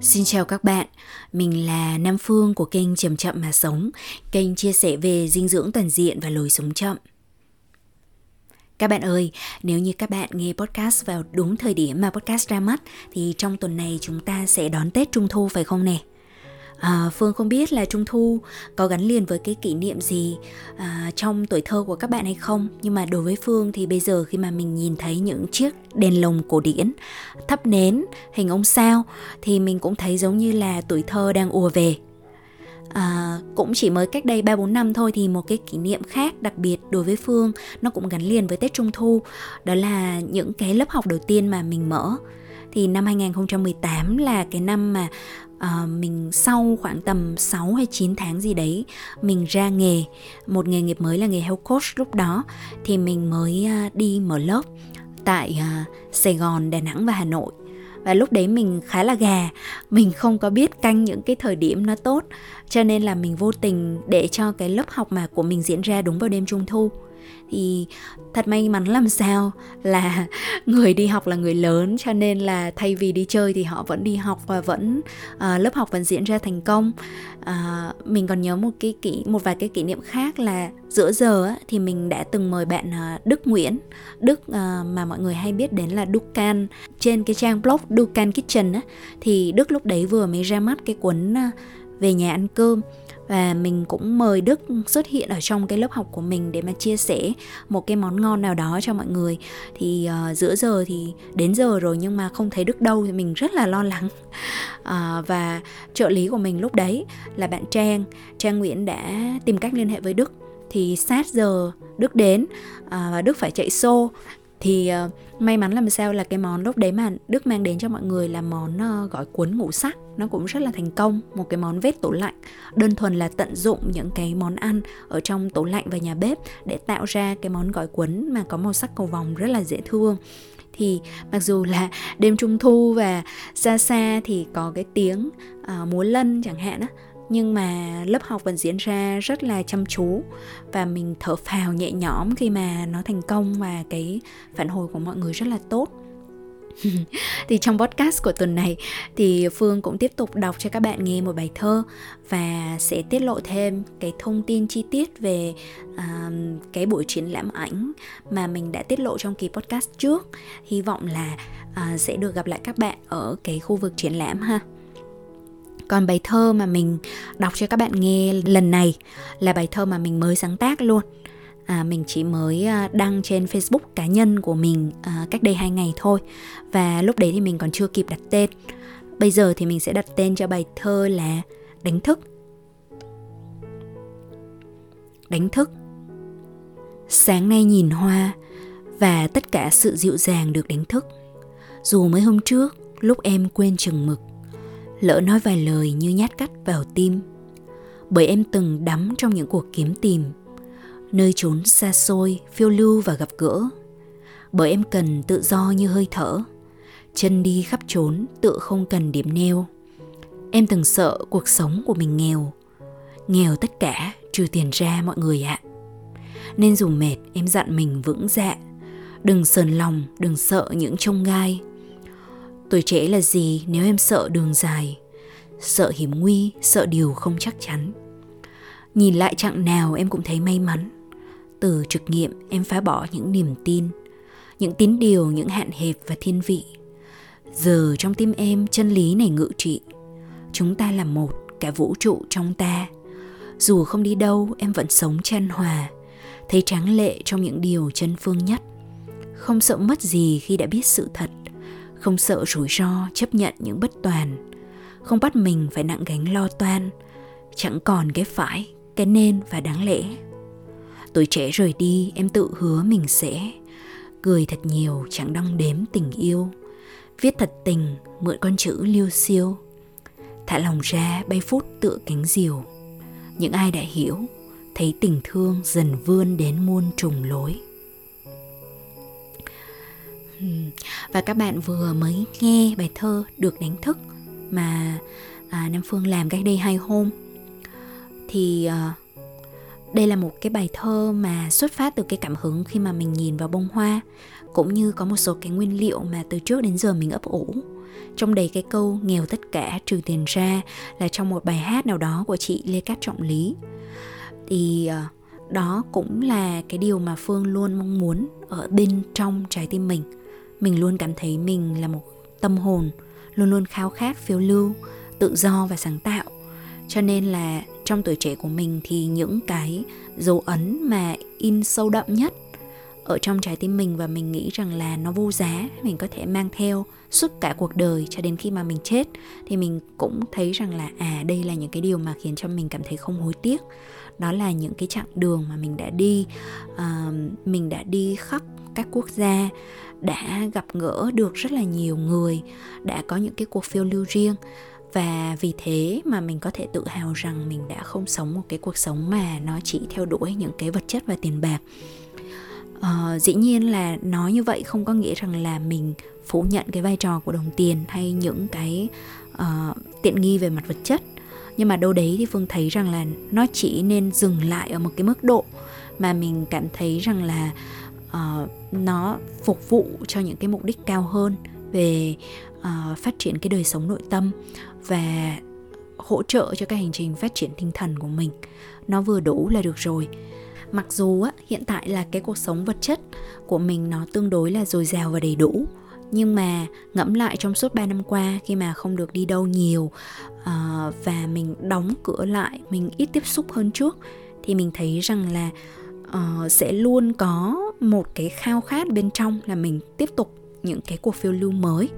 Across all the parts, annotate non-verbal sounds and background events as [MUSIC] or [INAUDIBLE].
Xin chào các bạn, mình là Nam Phương của kênh Chậm Chậm Mà Sống, kênh chia sẻ về dinh dưỡng toàn diện và lối sống chậm. Các bạn ơi, nếu như các bạn nghe podcast vào đúng thời điểm mà podcast ra mắt thì trong tuần này chúng ta sẽ đón Tết Trung Thu phải không nè? À, Phương không biết là Trung Thu có gắn liền với cái kỷ niệm gì à, trong tuổi thơ của các bạn hay không. Nhưng mà đối với Phương thì bây giờ khi mà mình nhìn thấy những chiếc đèn lồng cổ điển Thắp nến, hình ông sao Thì mình cũng thấy giống như là tuổi thơ đang ùa về. À, cũng chỉ mới cách đây 3-4 năm thôi thì một cái kỷ niệm khác đặc biệt đối với Phương nó cũng gắn liền với Tết Trung Thu. Đó là những cái lớp học đầu tiên mà mình mở. Thì năm 2018 là cái năm mà uh, mình sau khoảng tầm 6 hay 9 tháng gì đấy mình ra nghề một nghề nghiệp mới là nghề health coach lúc đó thì mình mới uh, đi mở lớp tại uh, Sài Gòn, Đà Nẵng và Hà Nội. Và lúc đấy mình khá là gà mình không có biết canh những cái thời điểm nó tốt cho nên là mình vô tình để cho cái lớp học mà của mình diễn ra đúng vào đêm trung thu thì thật may mắn làm sao là [LAUGHS] người đi học là người lớn cho nên là thay vì đi chơi thì họ vẫn đi học và vẫn uh, lớp học vẫn diễn ra thành công. Uh, mình còn nhớ một cái kỷ một vài cái kỷ niệm khác là giữa giờ á, thì mình đã từng mời bạn uh, Đức Nguyễn. Đức uh, mà mọi người hay biết đến là Dukan. Trên cái trang blog Dukan Kitchen á, thì Đức lúc đấy vừa mới ra mắt cái cuốn uh, về nhà ăn cơm và mình cũng mời Đức xuất hiện ở trong cái lớp học của mình để mà chia sẻ một cái món ngon nào đó cho mọi người. Thì uh, giữa giờ thì đến giờ rồi nhưng mà không thấy Đức đâu thì mình rất là lo lắng. Uh, và trợ lý của mình lúc đấy là bạn Trang. Trang Nguyễn đã tìm cách liên hệ với Đức. Thì sát giờ Đức đến uh, và Đức phải chạy xô thì uh, may mắn làm sao là cái món lúc đấy mà Đức mang đến cho mọi người là món ờ, uh, gỏi cuốn ngũ sắc. Nó cũng rất là thành công một cái món vết tủ lạnh. Đơn thuần là tận dụng những cái món ăn ở trong tủ lạnh và nhà bếp để tạo ra cái món gỏi cuốn mà có màu sắc cầu vồng rất là dễ thương. Thì mặc dù là đêm trung thu và xa xa thì có cái tiếng uh, múa lân chẳng hạn á nhưng mà lớp học vẫn diễn ra rất là chăm chú và mình thở phào nhẹ nhõm khi mà nó thành công và cái phản hồi của mọi người rất là tốt [LAUGHS] thì trong podcast của tuần này thì Phương cũng tiếp tục đọc cho các bạn nghe một bài thơ và sẽ tiết lộ thêm cái thông tin chi tiết về uh, cái buổi triển lãm ảnh mà mình đã tiết lộ trong kỳ podcast trước. Hy vọng là uh, sẽ được gặp lại các bạn ở cái khu vực triển lãm ha. Còn bài thơ mà mình đọc cho các bạn nghe lần này là bài thơ mà mình mới sáng tác luôn. À, mình chỉ mới à, đăng trên Facebook cá nhân của mình à, cách đây hai ngày thôi. Và lúc đấy thì mình còn chưa kịp đặt tên. Bây giờ thì mình sẽ đặt tên cho bài thơ là đánh thức. Đánh thức. Sáng nay nhìn hoa và tất cả sự dịu dàng được đánh thức. Dù mới hôm trước lúc em quên chừng mực lỡ nói vài lời như nhát cắt vào tim. Bởi em từng đắm trong những cuộc kiếm tìm, nơi trốn xa xôi, phiêu lưu và gặp gỡ. Bởi em cần tự do như hơi thở, chân đi khắp trốn tự không cần điểm neo em từng sợ cuộc sống của mình nghèo nghèo tất cả, trừ tiền ra mọi người ạ. Nên dù mệt, em dặn mình vững dạ đừng sờn lòng, đừng sợ những trông gai tuổi trẻ là gì nếu em sợ đường dài? Sợ hiểm nguy, sợ điều không chắc chắn. Nhìn lại chặng nào em cũng thấy may mắn. Từ trực nghiệm, em phá bỏ những niềm tin, những tín điều, những hạn hẹp và thiên vị. Giờ trong tim em, chân lý này ngự trị. Chúng ta là một, cả vũ trụ trong ta. Dù không đi đâu, em vẫn sống chan hòa, thấy tráng lệ trong những điều chân phương nhất. Không sợ mất gì khi đã biết sự thật không sợ rủi ro, chấp nhận những bất toàn. Không bắt mình phải nặng gánh lo toan, chẳng còn cái phải, cái nên và đáng lẽ. Tuổi trẻ rời đi, em tự hứa mình sẽ cười thật nhiều, chẳng đong đếm tình yêu. Viết thật tình, mượn con chữ liêu siêu. Thả lòng ra, bay phút tựa cánh diều. Những ai đã hiểu, thấy tình thương dần vươn đến muôn trùng lối và các bạn vừa mới nghe bài thơ được đánh thức mà à, nam phương làm cách đây hai hôm. Thì à, đây là một cái bài thơ mà xuất phát từ cái cảm hứng khi mà mình nhìn vào bông hoa cũng như có một số cái nguyên liệu mà từ trước đến giờ mình ấp ủ. Trong đầy cái câu nghèo tất cả trừ tiền ra là trong một bài hát nào đó của chị Lê Cát Trọng Lý. Thì à, đó cũng là cái điều mà Phương luôn mong muốn ở bên trong trái tim mình mình luôn cảm thấy mình là một tâm hồn luôn luôn khao khát phiêu lưu tự do và sáng tạo. Cho nên là trong tuổi trẻ của mình thì những cái dấu ấn mà in sâu đậm nhất ở trong trái tim mình và mình nghĩ rằng là nó vô giá mình có thể mang theo suốt cả cuộc đời cho đến khi mà mình chết thì mình cũng thấy rằng là à đây là những cái điều mà khiến cho mình cảm thấy không hối tiếc. Đó là những cái chặng đường mà mình đã đi uh, mình đã đi khắp các quốc gia đã gặp gỡ được rất là nhiều người đã có những cái cuộc phiêu lưu riêng. Và vì thế mà mình có thể tự hào rằng mình đã không sống một cái cuộc sống mà nó chỉ theo đuổi những cái vật chất và tiền bạc. Uh, dĩ nhiên là nói như vậy không có nghĩa rằng là mình phủ nhận cái vai trò của đồng tiền hay những cái uh, tiện nghi về mặt vật chất. Nhưng mà đâu đấy thì phương thấy rằng là nó chỉ nên dừng lại ở một cái mức độ mà mình cảm thấy rằng là uh, nó phục vụ cho những cái mục đích cao hơn về uh, phát triển cái đời sống nội tâm và hỗ trợ cho cái hành trình phát triển tinh thần của mình. Nó vừa đủ là được rồi. Mặc dù á, hiện tại là cái cuộc sống vật chất của mình nó tương đối là dồi dào và đầy đủ nhưng mà ngẫm lại trong suốt 3 năm qua khi mà không được đi đâu nhiều uh, và mình đóng cửa lại mình ít tiếp xúc hơn trước thì mình thấy rằng là uh, sẽ luôn có một cái khao khát bên trong là mình tiếp tục những cái cuộc phiêu lưu mới.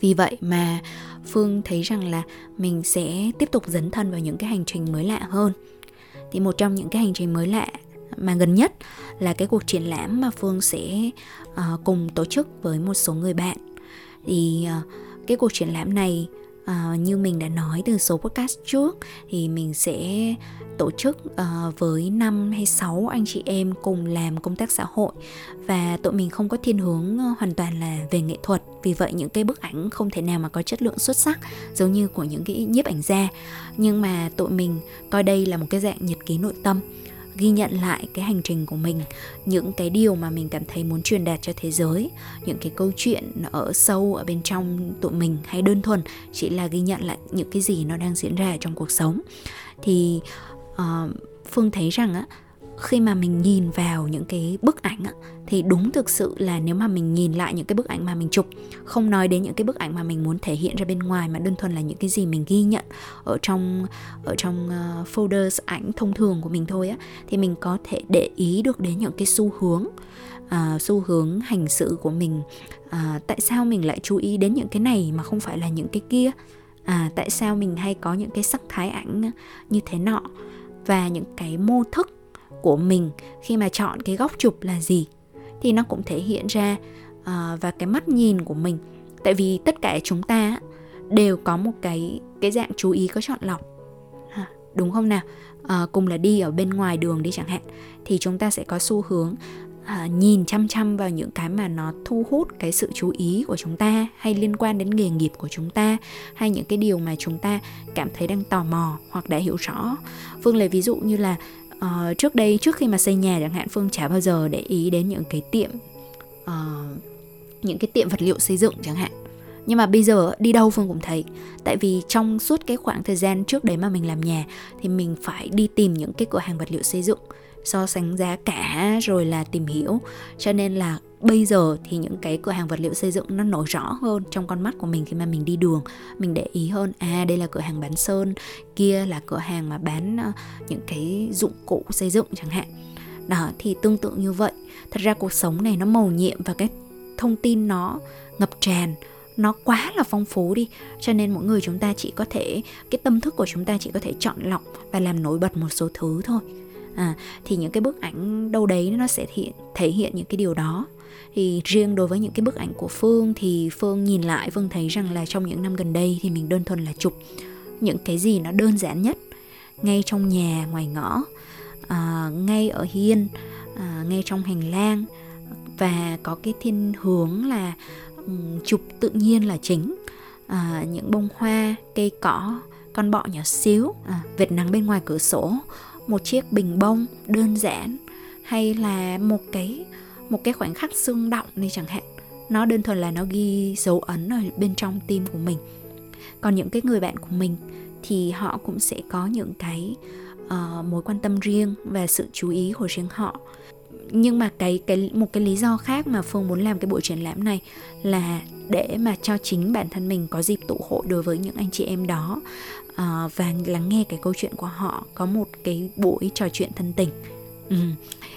Vì vậy mà phương thấy rằng là mình sẽ tiếp tục dấn thân vào những cái hành trình mới lạ hơn. Thì một trong những cái hành trình mới lạ mà gần nhất là cái cuộc triển lãm mà phương sẽ uh, cùng tổ chức với một số người bạn. Thì uh, cái cuộc triển lãm này uh, như mình đã nói từ số podcast trước thì mình sẽ tổ chức uh, với năm hay sáu anh chị em cùng làm công tác xã hội. Và tụi mình không có thiên hướng uh, hoàn toàn là về nghệ thuật. Vì vậy những cái bức ảnh không thể nào mà có chất lượng xuất sắc giống như của những cái nhiếp ảnh gia. Nhưng mà tụi mình coi đây là một cái dạng nhật ký nội tâm ghi nhận lại cái hành trình của mình những cái điều mà mình cảm thấy muốn truyền đạt cho thế giới những cái câu chuyện ở sâu ở bên trong tụi mình hay đơn thuần chỉ là ghi nhận lại những cái gì nó đang diễn ra trong cuộc sống. Thì uh, phương thấy rằng á khi mà mình nhìn vào những cái bức ảnh á, thì đúng thực sự là nếu mà mình nhìn lại những cái bức ảnh mà mình chụp không nói đến những cái bức ảnh mà mình muốn thể hiện ra bên ngoài mà đơn thuần là những cái gì mình ghi nhận ở trong ở trong uh, folders ảnh thông thường của mình thôi á thì mình có thể để ý được đến những cái xu hướng uh, xu hướng hành xử của mình. Uh, tại sao mình lại chú ý đến những cái này mà không phải là những cái kia? À, tại sao mình hay có những cái sắc thái ảnh như thế nọ? Và những cái mô thức của mình khi mà chọn cái góc chụp là gì thì nó cũng thể hiện ra uh, và cái mắt nhìn của mình. Tại vì tất cả chúng ta đều có một cái cái dạng chú ý có chọn lọc. Ha, đúng không nào? Uh, cùng là đi ở bên ngoài đường đi chẳng hạn thì chúng ta sẽ có xu hướng à, nhìn chăm chăm vào những cái mà nó thu hút cái sự chú ý của chúng ta hay liên quan đến nghề nghiệp của chúng ta hay những cái điều mà chúng ta cảm thấy đang tò mò hoặc đã hiểu rõ. Phương lấy ví dụ như là uh, trước đây trước khi mà xây nhà chẳng hạn phương chả bao giờ để ý đến những cái tiệm uh, những cái tiệm vật liệu xây dựng chẳng hạn. Nhưng mà bây giờ đi đâu phương cũng thấy. Tại vì trong suốt cái khoảng thời gian trước đấy mà mình làm nhà thì mình phải đi tìm những cái cửa hàng vật liệu xây dựng so sánh giá cả rồi là tìm hiểu. Cho nên là bây giờ thì những cái cửa hàng vật liệu xây dựng nó nổi rõ hơn trong con mắt của mình khi mà mình đi đường. Mình để ý hơn à đây là cửa hàng bán sơn, kia là cửa hàng mà bán ờ, những cái dụng cụ xây dựng chẳng hạn. Đó, thì tương tự như vậy. Thật ra cuộc sống này nó màu nhiệm và cái thông tin nó ngập tràn, nó quá là phong phú đi. Cho nên mỗi người chúng ta chỉ có thể, cái tâm thức của chúng ta chỉ có thể chọn lọc và làm nổi bật một số thứ thôi à, thì những cái bức ảnh đâu đấy nó sẽ thể, thể hiện những cái điều đó. Thì riêng đối với những cái bức ảnh của phương thì phương nhìn lại phương thấy rằng là trong những năm gần đây thì mình đơn thuần là chụp những cái gì nó đơn giản nhất ngay trong nhà ngoài ngõ à, ngay ở hiên à, ngay trong hành lang. Và có cái thiên hướng là um, chụp tự nhiên là chính. À, những bông hoa cây cỏ con bọ nhỏ xíu à, vệt nắng bên ngoài cửa sổ một chiếc bình bông đơn giản hay là một cái một cái khoảnh khắc xương động này chẳng hạn. Nó đơn thuần là nó ghi dấu ấn ở bên trong tim của mình. Còn những cái người bạn của mình thì họ cũng sẽ có những cái uh, mối quan tâm riêng và sự chú ý của riêng họ nhưng mà cái cái một cái lý do khác mà phương muốn làm cái buổi triển lãm này là để mà cho chính bản thân mình có dịp tụ hội đối với những anh chị em đó. Uh, và lắng nghe cái câu chuyện của họ có một cái buổi trò chuyện thân tình. Ừ.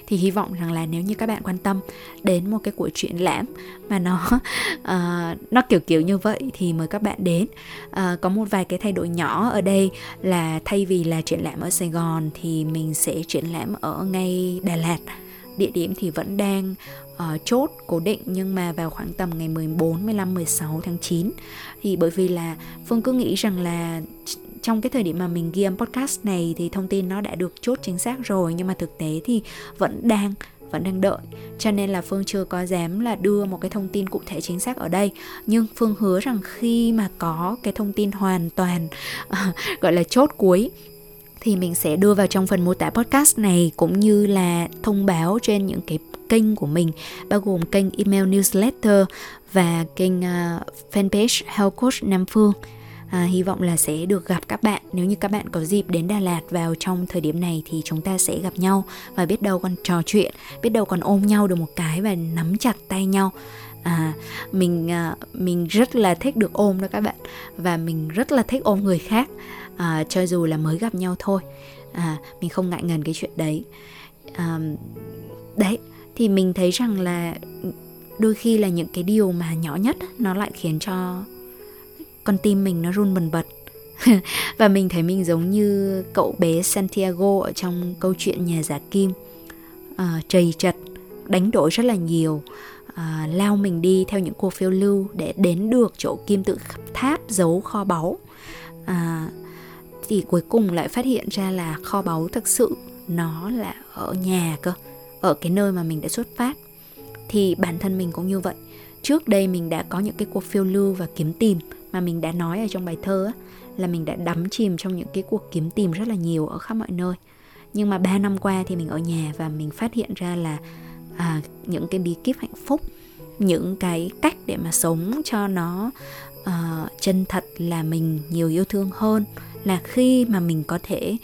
thì hy vọng rằng là nếu như các bạn quan tâm đến một cái cuộc triển lãm mà nó uh, [LAUGHS] nó kiểu kiểu như vậy thì mời các bạn đến. Uh, có một vài cái thay đổi nhỏ ở đây là thay vì là triển lãm ở Sài Gòn thì mình sẽ triển lãm ở ngay Đà Lạt địa điểm thì vẫn đang uh, chốt cố định nhưng mà vào khoảng tầm ngày 14, 15, 16 tháng 9 thì bởi vì là Phương cứ nghĩ rằng là trong cái thời điểm mà mình ghi âm podcast này thì thông tin nó đã được chốt chính xác rồi nhưng mà thực tế thì vẫn đang vẫn đang đợi. Cho nên là phương chưa có dám là đưa một cái thông tin cụ thể chính xác ở đây. Nhưng phương hứa rằng khi mà có cái thông tin hoàn toàn uh, [LAUGHS] gọi là chốt cuối thì mình sẽ đưa vào trong phần mô tả podcast này cũng như là thông báo trên những cái kênh của mình bao gồm kênh email newsletter và kênh uh, fanpage Health Coach Nam Phương. À, hy vọng là sẽ được gặp các bạn. Nếu như các bạn có dịp đến Đà Lạt vào trong thời điểm này thì chúng ta sẽ gặp nhau và biết đâu còn trò chuyện biết đâu còn ôm nhau được một cái và nắm chặt tay nhau. À, mình à, mình rất là thích được ôm đó các bạn. Và mình rất là thích ôm người khác à, cho dù là mới gặp nhau thôi. À, mình không ngại ngần cái chuyện đấy. À, đấy thì mình thấy rằng là đôi khi là những cái điều mà nhỏ nhất nó lại khiến cho con tim mình nó run bần bật. [LAUGHS] Và mình thấy mình giống như cậu bé Santiago ở trong câu chuyện nhà giả kim. À, trầy chật đánh đổi rất là nhiều. À, lao mình đi theo những cuộc phiêu lưu để đến được chỗ kim tự tháp giấu kho báu. À, thì cuối cùng lại phát hiện ra là kho báu thực sự nó là ở nhà cơ ở cái nơi mà mình đã xuất phát. Thì bản thân mình cũng như vậy. Trước đây mình đã có những cái cuộc phiêu lưu và kiếm tìm mà mình đã nói ở trong bài thơ á, là mình đã đắm chìm trong những cái cuộc kiếm tìm rất là nhiều ở khắp mọi nơi. Nhưng mà 3 năm qua thì mình ở nhà và mình phát hiện ra là à, những cái bí kíp hạnh phúc những cái cách để mà sống cho nó uh, chân thật là mình nhiều yêu thương hơn là khi mà mình có thể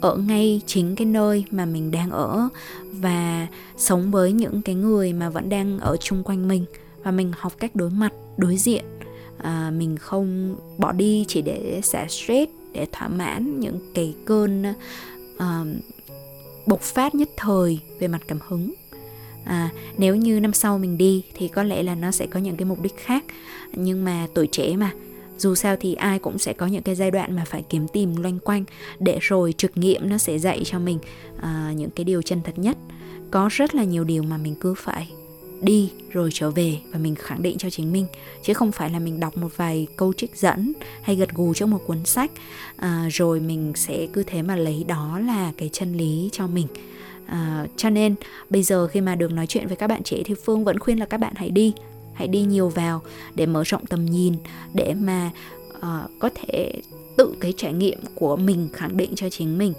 ở ngay chính cái nơi mà mình đang ở và sống với những cái người mà vẫn đang ở chung quanh mình và mình học cách đối mặt đối diện. À, mình không bỏ đi chỉ để xả stress để thỏa mãn những cái cơn uh, bộc phát nhất thời về mặt cảm hứng. À, nếu như năm sau mình đi thì có lẽ là nó sẽ có những cái mục đích khác. Nhưng mà tuổi trẻ mà dù sao thì ai cũng sẽ có những cái giai đoạn mà phải kiếm tìm loanh quanh để rồi trực nghiệm nó sẽ dạy cho mình à, những cái điều chân thật nhất. Có rất là nhiều điều mà mình cứ phải đi rồi trở về và mình khẳng định cho chính mình chứ không phải là mình đọc một vài câu trích dẫn hay gật gù trong một cuốn sách à, rồi mình sẽ cứ thế mà lấy đó là cái chân lý cho mình. À, cho nên bây giờ khi mà được nói chuyện với các bạn trẻ thì phương vẫn khuyên là các bạn hãy đi hãy đi nhiều vào để mở rộng tầm nhìn để mà uh, có thể tự cái trải nghiệm của mình khẳng định cho chính mình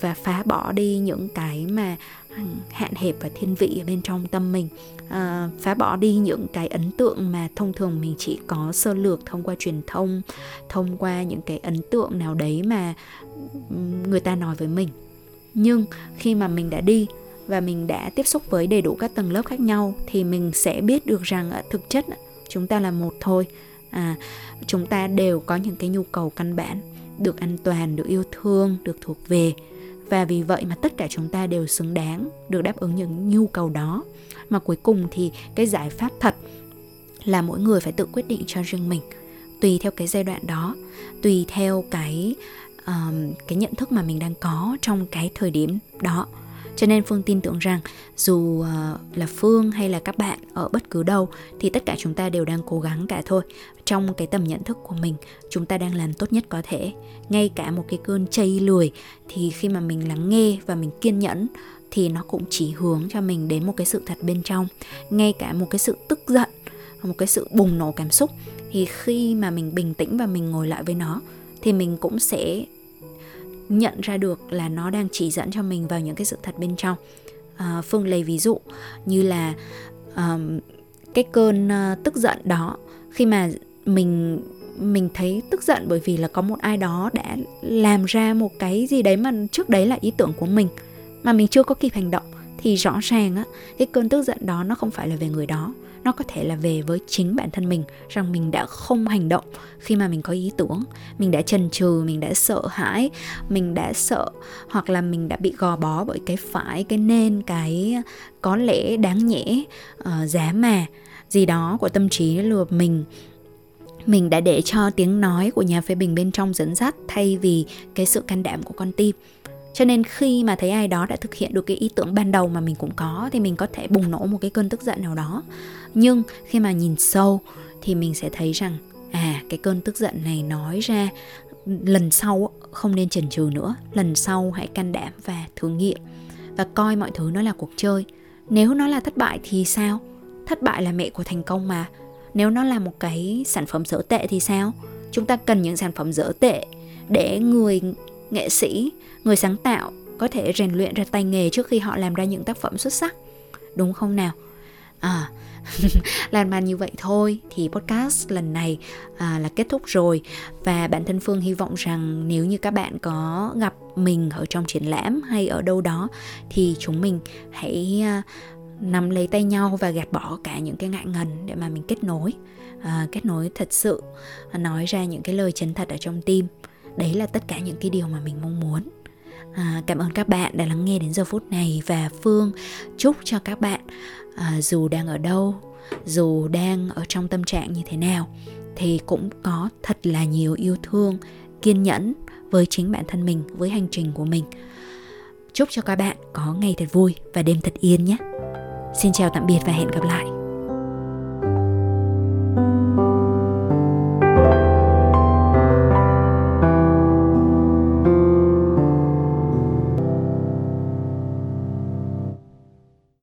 và phá bỏ đi những cái mà ừ, hạn hẹp và thiên vị ở bên trong tâm mình. À, phá bỏ đi những cái ấn tượng mà thông thường mình chỉ có sơ lược thông qua truyền thông thông qua những cái ấn tượng nào đấy mà ừ, người ta nói với mình. Nhưng khi mà mình đã đi và mình đã tiếp xúc với đầy đủ các tầng lớp khác nhau thì mình sẽ biết được rằng thực chất chúng ta là một thôi. À, chúng ta đều có những cái nhu cầu căn bản được an toàn được yêu thương được thuộc về. Và vì vậy mà tất cả chúng ta đều xứng đáng được đáp ứng những nhu cầu đó. Mà cuối cùng thì cái giải pháp thật là mỗi người phải tự quyết định cho riêng mình. Tùy theo cái giai đoạn đó tùy theo cái um, cái nhận thức mà mình đang có trong cái thời điểm đó cho nên phương tin tưởng rằng dù ờ, là phương hay là các bạn ở bất cứ đâu thì tất cả chúng ta đều đang cố gắng cả thôi. Trong cái tầm nhận thức của mình, chúng ta đang làm tốt nhất có thể. Ngay cả một cái cơn chây lười thì khi mà mình lắng nghe và mình kiên nhẫn thì nó cũng chỉ hướng cho mình đến một cái sự thật bên trong. Ngay cả một cái sự tức giận, một cái sự bùng nổ cảm xúc thì khi mà mình bình tĩnh và mình ngồi lại với nó thì mình cũng sẽ nhận ra được là nó đang chỉ dẫn cho mình vào những cái sự thật bên trong. À, phương lấy ví dụ như là um, cái cơn uh, tức giận đó khi mà mình mình thấy tức giận bởi vì là có một ai đó đã làm ra một cái gì đấy mà trước đấy là ý tưởng của mình mà mình chưa có kịp hành động thì rõ ràng á cái cơn tức giận đó nó không phải là về người đó. Nó có thể là về với chính bản thân mình rằng mình đã không hành động khi mà mình có ý tưởng mình đã chần chừ mình đã sợ hãi mình đã sợ hoặc là mình đã bị gò bó bởi cái phải cái nên cái có lẽ đáng nhẽ uh, giá mà gì đó của tâm trí lừa mình. Mình đã để cho tiếng nói của nhà phê bình bên trong dẫn dắt thay vì cái sự can đảm của con tim cho nên khi mà thấy ai đó đã thực hiện được cái ý tưởng ban đầu mà mình cũng có, thì mình có thể bùng nổ một cái cơn tức giận nào đó. Nhưng khi mà nhìn sâu, thì mình sẽ thấy rằng à cái cơn tức giận này nói ra, lần sau không nên chần chừ nữa. Lần sau hãy can đảm và thử nghiệm và coi mọi thứ nó là cuộc chơi. Nếu nó là thất bại thì sao? Thất bại là mẹ của thành công mà. Nếu nó là một cái sản phẩm dở tệ thì sao? Chúng ta cần những sản phẩm dở tệ để người nghệ sĩ người sáng tạo có thể rèn luyện ra tay nghề trước khi họ làm ra những tác phẩm xuất sắc. Đúng không nào? À [LAUGHS] lan man như vậy thôi thì podcast lần này à, là kết thúc rồi. Và bản thân phương hy vọng rằng nếu như các bạn có gặp mình ở trong triển lãm hay ở đâu đó thì chúng mình hãy à, nắm lấy tay nhau và gạt bỏ cả những cái ngại ngần để mà mình kết nối. À, kết nối thật sự nói ra những cái lời chân thật ở trong tim. Đấy là tất cả những cái điều mà mình mong muốn à, cảm ơn các bạn đã lắng nghe đến giờ phút này và phương chúc cho các bạn à, dù đang ở đâu dù đang ở trong tâm trạng như thế nào thì cũng có thật là nhiều yêu thương kiên nhẫn với chính bản thân mình với hành trình của mình. Chúc cho các bạn có ngày thật vui và đêm thật yên nhé. Xin chào tạm biệt và hẹn gặp lại.